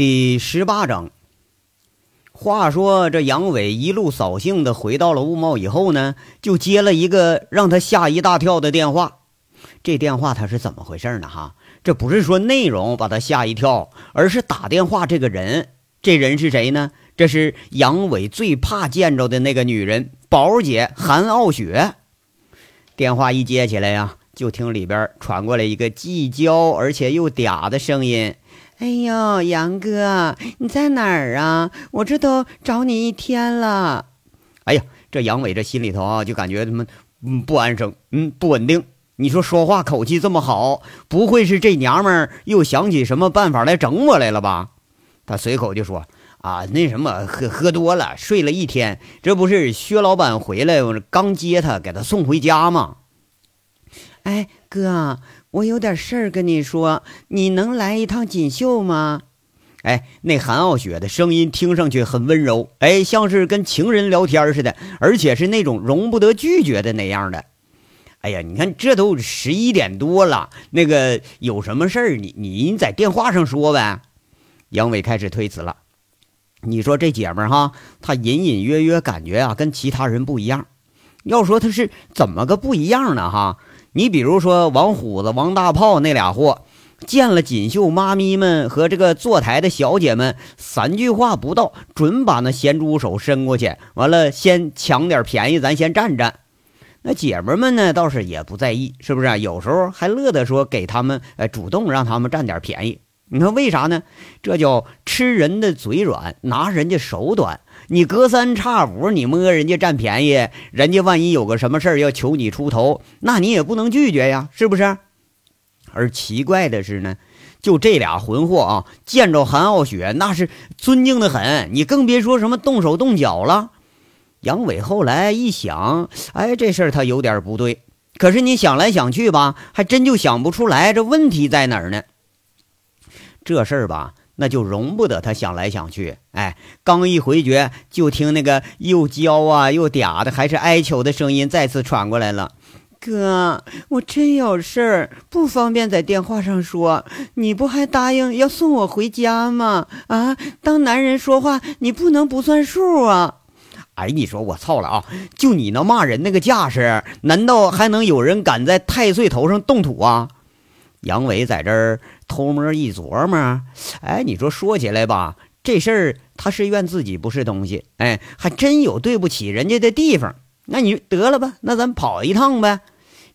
第十八章。话说这杨伟一路扫兴的回到了雾茂以后呢，就接了一个让他吓一大跳的电话。这电话他是怎么回事呢？哈，这不是说内容把他吓一跳，而是打电话这个人，这人是谁呢？这是杨伟最怕见着的那个女人，宝姐韩傲雪。电话一接起来呀，就听里边传过来一个既娇而且又嗲的声音。哎呦，杨哥，你在哪儿啊？我这都找你一天了。哎呀，这杨伟这心里头啊，就感觉他妈嗯不安生，嗯不稳定。你说说话口气这么好，不会是这娘们儿又想起什么办法来整我来了吧？他随口就说啊，那什么喝喝多了，睡了一天，这不是薛老板回来，我刚接他，给他送回家吗？哎，哥。我有点事儿跟你说，你能来一趟锦绣吗？哎，那韩傲雪的声音听上去很温柔，哎，像是跟情人聊天似的，而且是那种容不得拒绝的那样的。哎呀，你看这都十一点多了，那个有什么事儿，你你在电话上说呗。杨伟开始推辞了。你说这姐们儿哈，她隐隐约约感觉啊，跟其他人不一样。要说她是怎么个不一样呢？哈。你比如说王虎子、王大炮那俩货，见了锦绣妈咪们和这个坐台的小姐们，三句话不到，准把那咸猪手伸过去，完了先抢点便宜，咱先占占。那姐们们呢，倒是也不在意，是不是？有时候还乐得说给他们，呃，主动让他们占点便宜。你看为啥呢？这叫吃人的嘴软，拿人家手短。你隔三差五，你摸人家占便宜，人家万一有个什么事儿要求你出头，那你也不能拒绝呀，是不是？而奇怪的是呢，就这俩混货啊，见着韩傲雪那是尊敬的很，你更别说什么动手动脚了。杨伟后来一想，哎，这事儿他有点不对。可是你想来想去吧，还真就想不出来这问题在哪儿呢？这事儿吧。那就容不得他想来想去，哎，刚一回绝，就听那个又娇啊又嗲的，还是哀求的声音再次传过来了。哥，我真有事儿，不方便在电话上说。你不还答应要送我回家吗？啊，当男人说话，你不能不算数啊！哎，你说我操了啊！就你那骂人那个架势，难道还能有人敢在太岁头上动土啊？杨伟在这儿。偷摸一琢磨，哎，你说说起来吧，这事儿他是怨自己不是东西，哎，还真有对不起人家的地方。那你得了吧，那咱跑一趟呗。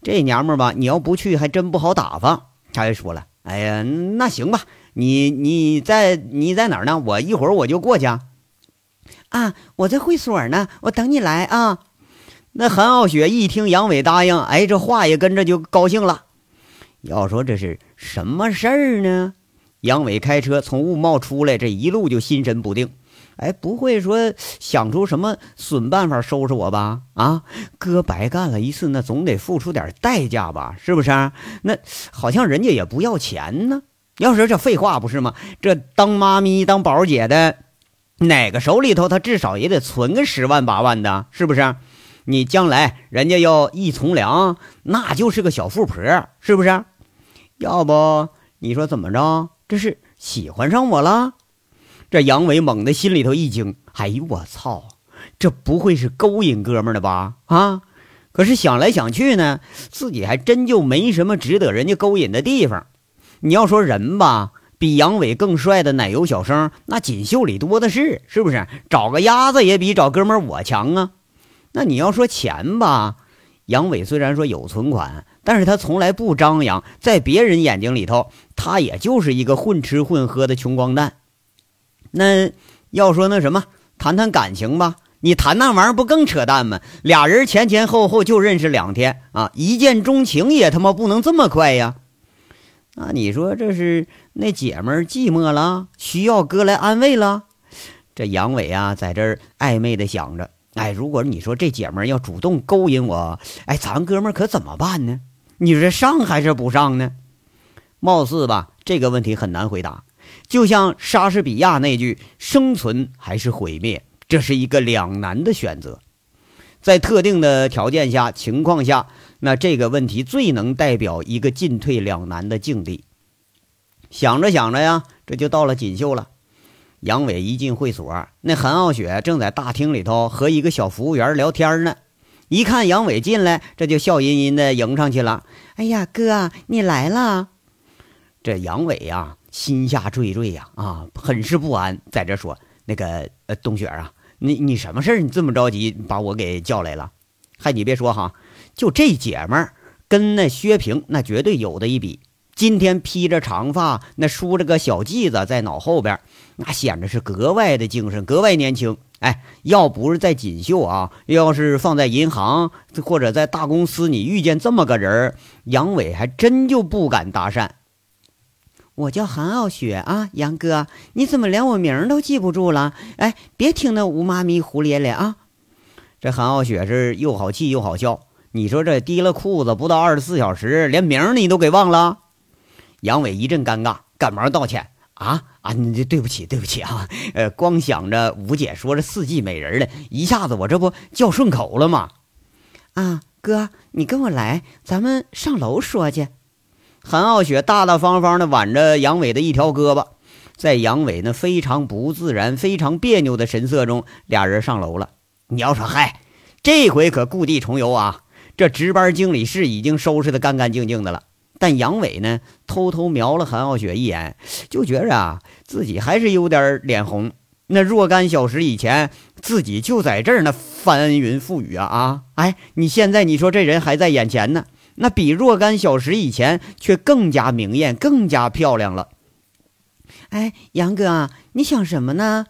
这娘们儿吧，你要不去还真不好打发。他还说了，哎呀，那行吧，你你在你在哪儿呢？我一会儿我就过去。啊，我在会所呢，我等你来啊。那韩傲雪一听杨伟答应，哎，这话也跟着就高兴了。要说这是什么事儿呢？杨伟开车从雾茂出来，这一路就心神不定。哎，不会说想出什么损办法收拾我吧？啊，哥白干了一次，那总得付出点代价吧？是不是？那好像人家也不要钱呢。要说这废话不是吗？这当妈咪、当宝姐的，哪个手里头他至少也得存个十万八万的，是不是？你将来人家要一从良，那就是个小富婆，是不是？要不你说怎么着？这是喜欢上我了？这杨伟猛地心里头一惊，哎呦我操！这不会是勾引哥们儿的吧？啊！可是想来想去呢，自己还真就没什么值得人家勾引的地方。你要说人吧，比杨伟更帅的奶油小生，那锦绣里多的是，是不是？找个鸭子也比找哥们儿我强啊！那你要说钱吧，杨伟虽然说有存款。但是他从来不张扬，在别人眼睛里头，他也就是一个混吃混喝的穷光蛋。那要说那什么，谈谈感情吧，你谈那玩意儿不更扯淡吗？俩人前前后后就认识两天啊，一见钟情也他妈不能这么快呀！那你说这是那姐们寂寞了，需要哥来安慰了？这杨伟啊，在这儿暧昧的想着，哎，如果你说这姐们要主动勾引我，哎，咱哥们可怎么办呢？你说上还是不上呢？貌似吧，这个问题很难回答。就像莎士比亚那句“生存还是毁灭”，这是一个两难的选择。在特定的条件下、情况下，那这个问题最能代表一个进退两难的境地。想着想着呀，这就到了锦绣了。杨伟一进会所，那韩傲雪正在大厅里头和一个小服务员聊天呢。一看杨伟进来，这就笑吟吟的迎上去了。“哎呀，哥，你来了！”这杨伟呀，心下惴惴呀，啊，很是不安，在这说：“那个，呃，冬雪啊，你你什么事儿？你这么着急把我给叫来了？嗨，你别说哈，就这姐们儿跟那薛平那绝对有的一比。”今天披着长发，那梳着个小髻子在脑后边，那显得是格外的精神，格外年轻。哎，要不是在锦绣啊，要是放在银行或者在大公司，你遇见这么个人，杨伟还真就不敢搭讪。我叫韩傲雪啊，杨哥，你怎么连我名都记不住了？哎，别听那吴妈咪胡咧咧啊！这韩傲雪是又好气又好笑。你说这提了裤子不到二十四小时，连名你都给忘了？杨伟一阵尴尬，赶忙道歉：“啊啊，你对不起，对不起啊！呃，光想着吴姐说这四季美人了，一下子我这不叫顺口了吗？啊，哥，你跟我来，咱们上楼说去。”韩傲雪大大方方的挽着杨伟的一条胳膊，在杨伟那非常不自然、非常别扭的神色中，俩人上楼了。你要说嗨，这回可故地重游啊！这值班经理室已经收拾的干干净净的了。但杨伟呢，偷偷瞄了韩傲雪一眼，就觉着啊，自己还是有点脸红。那若干小时以前，自己就在这儿呢，翻云覆雨啊啊！哎，你现在你说这人还在眼前呢，那比若干小时以前却更加明艳，更加漂亮了。哎，杨哥，你想什么呢？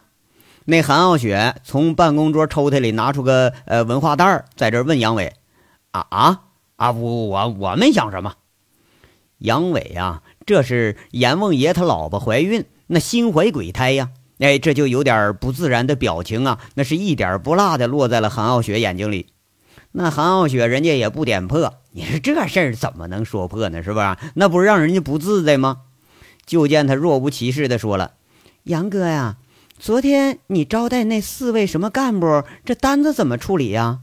那韩傲雪从办公桌抽屉里拿出个呃文化袋，在这问杨伟：“啊啊啊！我我我没想什么。”杨伟啊，这是阎王爷他老婆怀孕，那心怀鬼胎呀！哎，这就有点不自然的表情啊，那是一点不落的落在了韩傲雪眼睛里。那韩傲雪人家也不点破，你说这事儿怎么能说破呢？是不是？那不是让人家不自在吗？就见他若无其事的说了：“杨哥呀，昨天你招待那四位什么干部，这单子怎么处理呀？”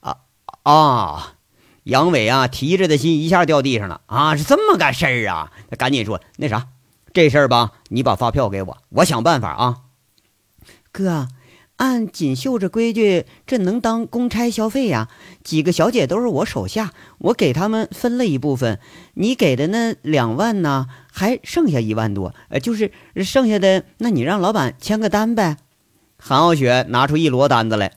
啊啊！杨伟啊，提着的心一下掉地上了啊！是这么个事儿啊！他赶紧说：“那啥，这事儿吧，你把发票给我，我想办法啊。”哥，按锦绣这规矩，这能当公差消费呀？几个小姐都是我手下，我给他们分了一部分，你给的那两万呢，还剩下一万多，呃，就是剩下的，那你让老板签个单呗。韩傲雪拿出一摞单子来，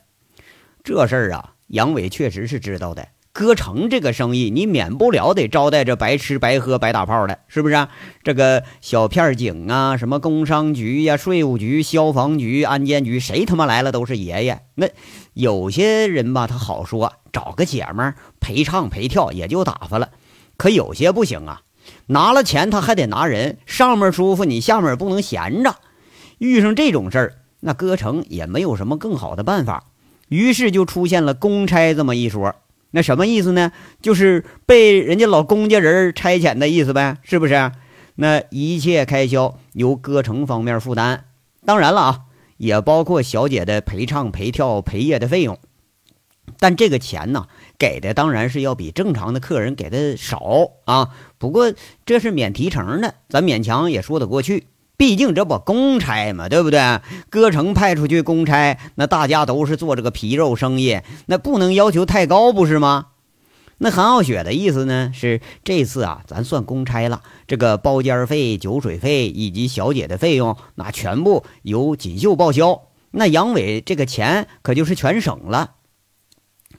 这事儿啊，杨伟确实是知道的。歌城这个生意，你免不了得招待着白吃白喝白打炮的，是不是？这个小片警啊，什么工商局呀、税务局、消防局、安监局，谁他妈来了都是爷爷。那有些人吧，他好说，找个姐们陪唱陪跳也就打发了。可有些不行啊，拿了钱他还得拿人，上面舒服，你下面不能闲着。遇上这种事儿，那歌城也没有什么更好的办法，于是就出现了公差这么一说。那什么意思呢？就是被人家老公家人差遣的意思呗，是不是？那一切开销由歌城方面负担，当然了啊，也包括小姐的陪唱、陪跳、陪夜的费用。但这个钱呢，给的当然是要比正常的客人给的少啊。不过这是免提成的，咱勉强也说得过去。毕竟这不公差嘛，对不对？歌城派出去公差，那大家都是做这个皮肉生意，那不能要求太高，不是吗？那韩傲雪的意思呢，是这次啊，咱算公差了，这个包间费、酒水费以及小姐的费用，那全部由锦绣报销。那杨伟这个钱可就是全省了。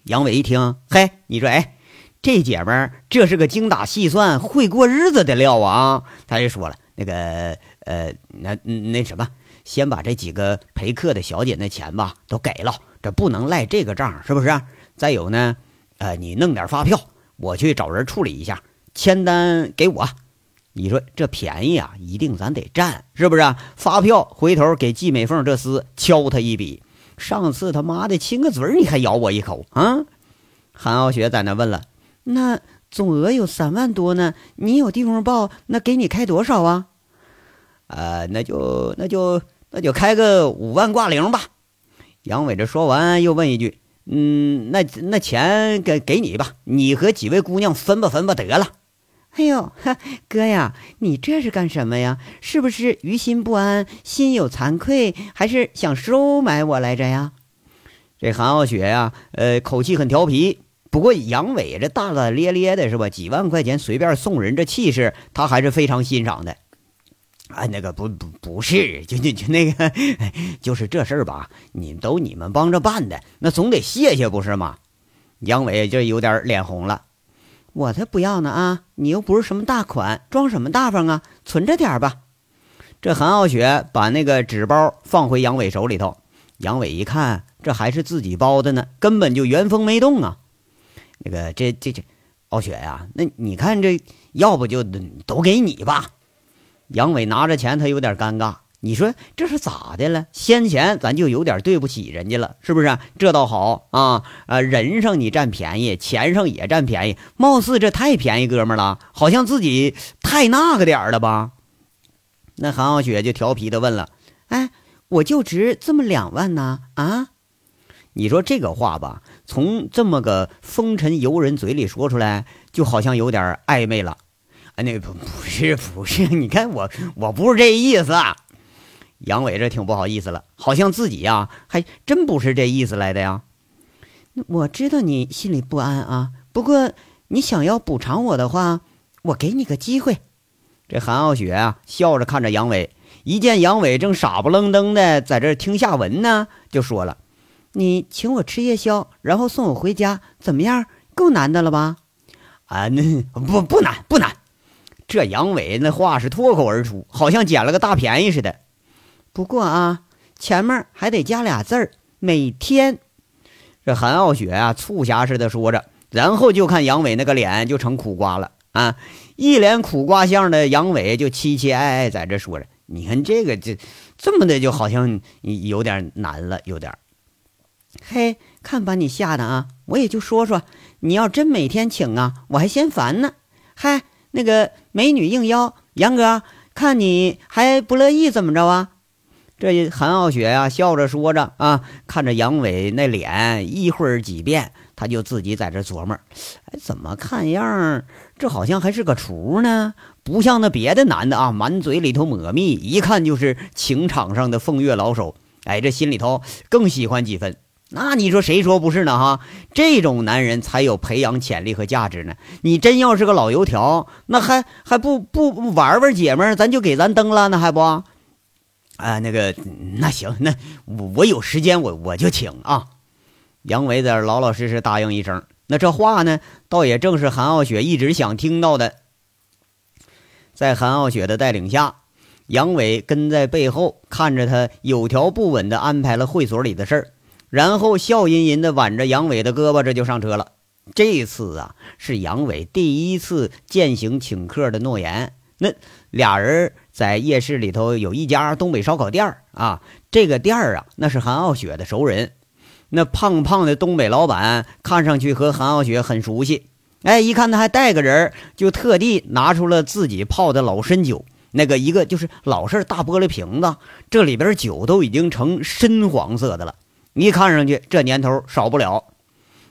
杨伟一听，嘿，你说，哎，这姐们儿这是个精打细算、会过日子的料啊！他就说了，那个。呃，那那什么，先把这几个陪客的小姐那钱吧都给了，这不能赖这个账，是不是？再有呢，呃，你弄点发票，我去找人处理一下，签单给我。你说这便宜啊，一定咱得占，是不是？发票回头给季美凤这厮敲他一笔。上次他妈的亲个嘴你还咬我一口啊？韩傲雪在那问了，那总额有三万多呢，你有地方报，那给你开多少啊？呃，那就那就那就开个五万挂零吧。杨伟这说完，又问一句：“嗯，那那钱给给你吧，你和几位姑娘分吧分吧得了。”哎呦，哥呀，你这是干什么呀？是不是于心不安，心有惭愧，还是想收买我来着呀？这韩傲雪呀，呃，口气很调皮。不过杨伟这大大咧咧的是吧？几万块钱随便送人，这气势他还是非常欣赏的。啊，那个不不不是，就就就那个，就是这事儿吧，你都你们帮着办的，那总得谢谢不是吗？杨伟就有点脸红了。我才不要呢啊！你又不是什么大款，装什么大方啊？存着点吧。这韩傲雪把那个纸包放回杨伟手里头，杨伟一看，这还是自己包的呢，根本就原封没动啊。那个，这这这，傲雪呀，那你看这，要不就都给你吧。杨伟拿着钱，他有点尴尬。你说这是咋的了？先前咱就有点对不起人家了，是不是？这倒好啊，呃，人上你占便宜，钱上也占便宜，貌似这太便宜哥们了，好像自己太那个点了吧？那韩傲雪就调皮的问了：“哎，我就值这么两万呢？啊？你说这个话吧，从这么个风尘游人嘴里说出来，就好像有点暧昧了。哎，那不不是不是，你看我我不是这意思。”啊杨伟这挺不好意思了，好像自己呀还真不是这意思来的呀。我知道你心里不安啊，不过你想要补偿我的话，我给你个机会。这韩傲雪啊笑着看着杨伟，一见杨伟正傻不愣登的在这听下文呢，就说了：“你请我吃夜宵，然后送我回家，怎么样？够难的了吧？”啊，那不不难不难。这杨伟那话是脱口而出，好像捡了个大便宜似的。不过啊，前面还得加俩字儿，每天。这韩傲雪啊，促狭似的说着，然后就看杨伟那个脸就成苦瓜了啊，一脸苦瓜相的杨伟就凄凄哀哀在这说着：“你看这个，这这么的就好像有点难了，有点。”嘿，看把你吓的啊！我也就说说，你要真每天请啊，我还嫌烦呢。嗨，那个美女应邀，杨哥，看你还不乐意，怎么着啊？这韩傲雪呀，笑着说着啊，看着杨伟那脸，一会儿几遍，他就自己在这琢磨：哎，怎么看样这好像还是个厨呢？不像那别的男的啊，满嘴里头抹蜜，一看就是情场上的风月老手。哎，这心里头更喜欢几分。那你说谁说不是呢？哈，这种男人才有培养潜力和价值呢。你真要是个老油条，那还还不不玩玩姐们儿，咱就给咱蹬了，那还不？啊，那个，那行，那我我有时间，我我就请啊。杨伟在这老老实实答应一声。那这话呢，倒也正是韩傲雪一直想听到的。在韩傲雪的带领下，杨伟跟在背后看着他有条不紊的安排了会所里的事儿，然后笑吟吟的挽着杨伟的胳膊，这就上车了。这次啊，是杨伟第一次践行请客的诺言。那俩人。在夜市里头有一家东北烧烤店啊，这个店啊，那是韩傲雪的熟人。那胖胖的东北老板看上去和韩傲雪很熟悉，哎，一看他还带个人，就特地拿出了自己泡的老参酒，那个一个就是老式大玻璃瓶子，这里边酒都已经成深黄色的了，你看上去这年头少不了。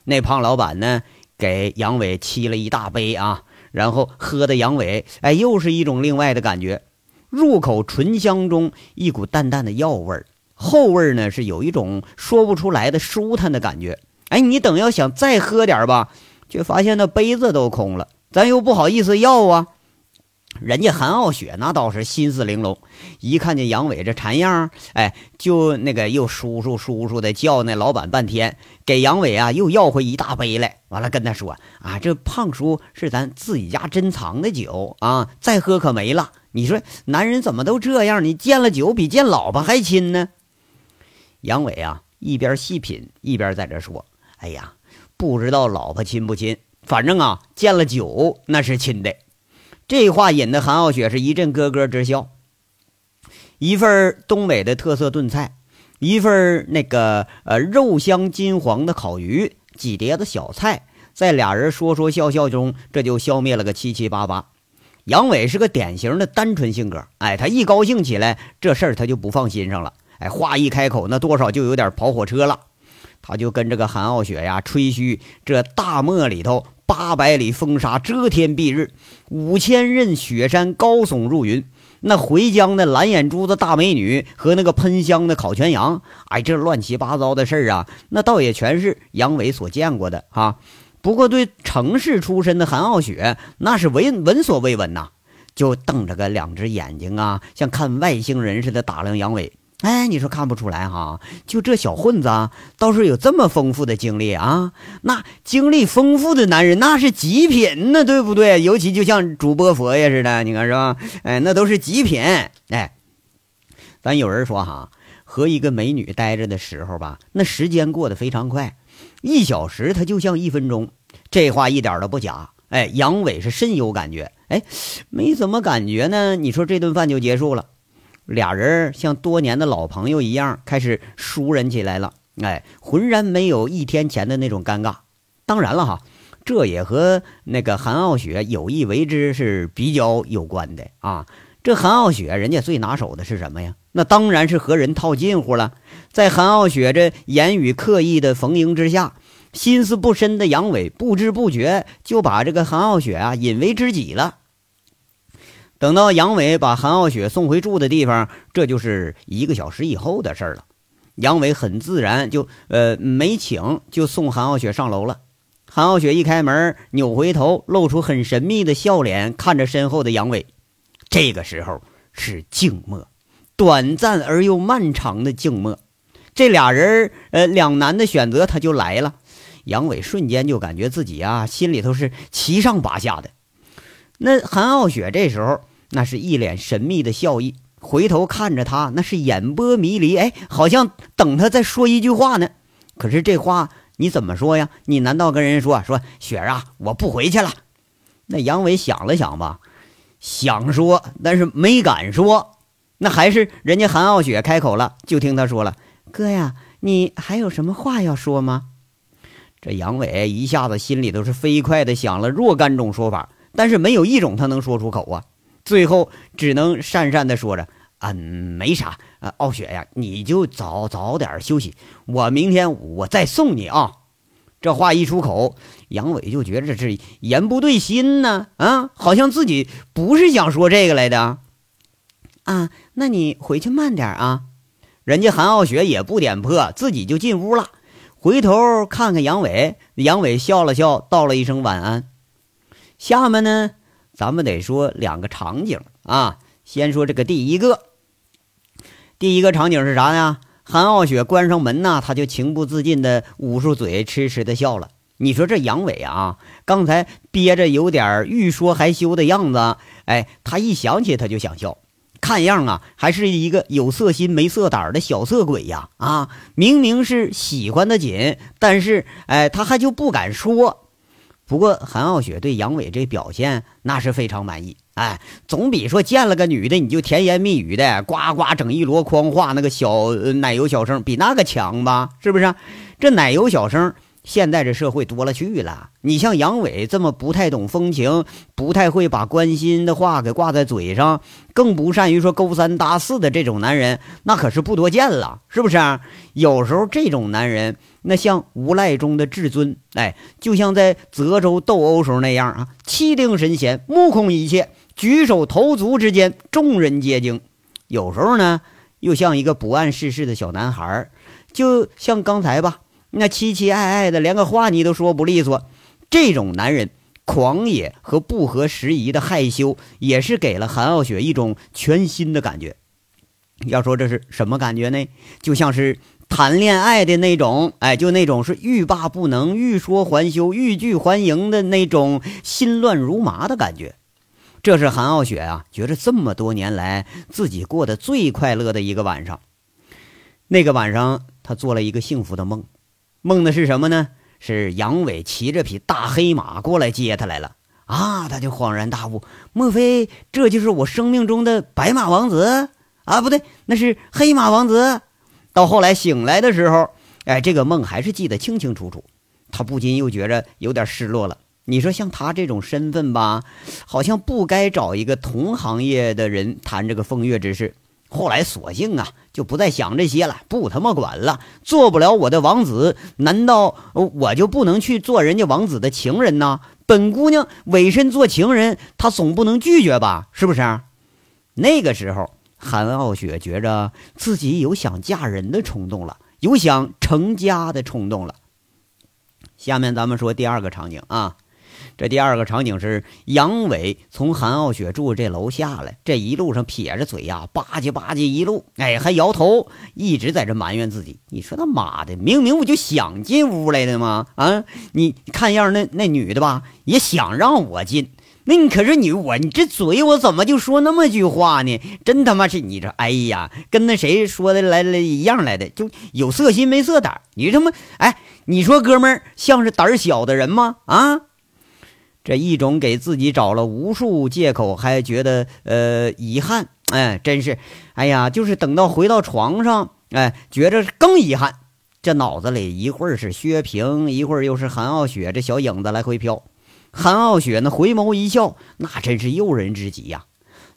那胖老板呢，给杨伟沏了一大杯啊，然后喝的杨伟，哎，又是一种另外的感觉。入口醇香中一股淡淡的药味儿，后味儿呢是有一种说不出来的舒坦的感觉。哎，你等要想再喝点吧，却发现那杯子都空了，咱又不好意思要啊。人家韩傲雪那倒是心思玲珑，一看见杨伟这馋样，哎，就那个又叔叔叔叔的叫那老板半天，给杨伟啊又要回一大杯来，完了跟他说啊，这胖叔是咱自己家珍藏的酒啊，再喝可没了。你说男人怎么都这样？你见了酒比见老婆还亲呢？杨伟啊，一边细品一边在这说：“哎呀，不知道老婆亲不亲，反正啊，见了酒那是亲的。”这话引得韩傲雪是一阵咯咯直笑。一份东北的特色炖菜，一份那个呃肉香金黄的烤鱼，几碟子小菜，在俩人说说笑笑中，这就消灭了个七七八八。杨伟是个典型的单纯性格，哎，他一高兴起来，这事儿他就不放心上了，哎，话一开口，那多少就有点跑火车了。他就跟这个韩傲雪呀吹嘘：这大漠里头八百里风沙遮天蔽日，五千仞雪山高耸入云。那回疆的蓝眼珠子大美女和那个喷香的烤全羊，哎，这乱七八糟的事儿啊，那倒也全是杨伟所见过的哈。不过对城市出身的韩傲雪，那是闻闻所未闻呐，就瞪着个两只眼睛啊，像看外星人似的打量杨伟。哎，你说看不出来哈？就这小混子，倒是有这么丰富的经历啊！那经历丰富的男人，那是极品呢，对不对？尤其就像主播佛爷似的，你看是吧？哎，那都是极品。哎，咱有人说哈，和一个美女待着的时候吧，那时间过得非常快，一小时它就像一分钟。这话一点都不假。哎，杨伟是深有感觉。哎，没怎么感觉呢，你说这顿饭就结束了。俩人像多年的老朋友一样，开始熟人起来了。哎，浑然没有一天前的那种尴尬。当然了哈，这也和那个韩傲雪有意为之是比较有关的啊。这韩傲雪人家最拿手的是什么呀？那当然是和人套近乎了。在韩傲雪这言语刻意的逢迎之下，心思不深的杨伟不知不觉就把这个韩傲雪啊引为知己了。等到杨伟把韩傲雪送回住的地方，这就是一个小时以后的事了。杨伟很自然就呃没请，就送韩傲雪上楼了。韩傲雪一开门，扭回头，露出很神秘的笑脸，看着身后的杨伟。这个时候是静默，短暂而又漫长的静默。这俩人呃两难的选择，他就来了。杨伟瞬间就感觉自己啊心里头是七上八下的。那韩傲雪这时候那是一脸神秘的笑意，回头看着他，那是眼波迷离，哎，好像等他再说一句话呢。可是这话你怎么说呀？你难道跟人说说雪儿啊，我不回去了？那杨伟想了想吧，想说，但是没敢说。那还是人家韩傲雪开口了，就听他说了：“哥呀，你还有什么话要说吗？”这杨伟一下子心里都是飞快的想了若干种说法。但是没有一种他能说出口啊，最后只能讪讪的说着：“嗯，没啥，啊，傲雪呀，你就早早点休息，我明天我再送你啊。”这话一出口，杨伟就觉得这是言不对心呢，啊，好像自己不是想说这个来的。啊，那你回去慢点啊。人家韩傲雪也不点破，自己就进屋了，回头看看杨伟，杨伟笑了笑，道了一声晚安。下面呢，咱们得说两个场景啊。先说这个第一个，第一个场景是啥呢？韩傲雪关上门呐，他就情不自禁的捂住嘴，痴痴的笑了。你说这杨伟啊，刚才憋着有点欲说还休的样子，哎，他一想起他就想笑，看样啊，还是一个有色心没色胆的小色鬼呀！啊，明明是喜欢的紧，但是哎，他还就不敢说。不过韩傲雪对杨伟这表现那是非常满意，哎，总比说见了个女的你就甜言蜜语的呱呱整一箩筐话那个小奶油小生比那个强吧？是不是？这奶油小生现在这社会多了去了，你像杨伟这么不太懂风情、不太会把关心的话给挂在嘴上，更不善于说勾三搭四的这种男人，那可是不多见了，是不是？啊有时候这种男人。那像无赖中的至尊，哎，就像在泽州斗殴时候那样啊，气定神闲，目空一切，举手投足之间，众人皆惊。有时候呢，又像一个不谙世事的小男孩，就像刚才吧，那期期爱爱的，连个话你都说不利索。这种男人狂野和不合时宜的害羞，也是给了韩傲雪一种全新的感觉。要说这是什么感觉呢？就像是。谈恋爱的那种，哎，就那种是欲罢不能、欲说还休、欲拒还迎的那种心乱如麻的感觉。这是韩傲雪啊，觉得这么多年来自己过得最快乐的一个晚上。那个晚上，他做了一个幸福的梦，梦的是什么呢？是杨伟骑着匹大黑马过来接他来了啊！他就恍然大悟，莫非这就是我生命中的白马王子啊？不对，那是黑马王子。到后来醒来的时候，哎，这个梦还是记得清清楚楚。他不禁又觉着有点失落了。你说像他这种身份吧，好像不该找一个同行业的人谈这个风月之事。后来索性啊，就不再想这些了，不他妈管了。做不了我的王子，难道我就不能去做人家王子的情人呢？本姑娘委身做情人，她总不能拒绝吧？是不是？那个时候，韩傲雪觉着自己有想嫁人的冲动了，有想成家的冲动了。下面咱们说第二个场景啊。这第二个场景是杨伟从韩傲雪住这楼下来，这一路上撇着嘴呀，吧唧吧唧一路，哎，还摇头，一直在这埋怨自己。你说他妈的，明明我就想进屋来的吗？啊，你看样那那女的吧，也想让我进。那你可是你我，你这嘴我怎么就说那么句话呢？真他妈是你这，哎呀，跟那谁说的来了一样来的，就有色心没色胆。你他妈，哎，你说哥们儿像是胆小的人吗？啊？这一种给自己找了无数借口，还觉得呃遗憾，哎，真是，哎呀，就是等到回到床上，哎，觉着更遗憾。这脑子里一会儿是薛平，一会儿又是韩傲雪，这小影子来回飘。韩傲雪呢，回眸一笑，那真是诱人之极呀。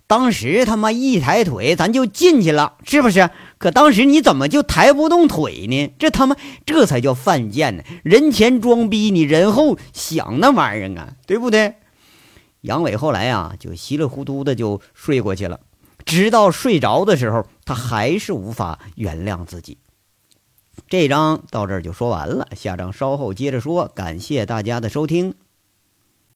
当时他妈一抬腿，咱就进去了，是不是？可当时你怎么就抬不动腿呢？这他妈这才叫犯贱呢！人前装逼，你人后想那玩意儿啊，对不对？杨伟后来呀，就稀里糊涂的就睡过去了。直到睡着的时候，他还是无法原谅自己。这章到这儿就说完了，下章稍后接着说。感谢大家的收听。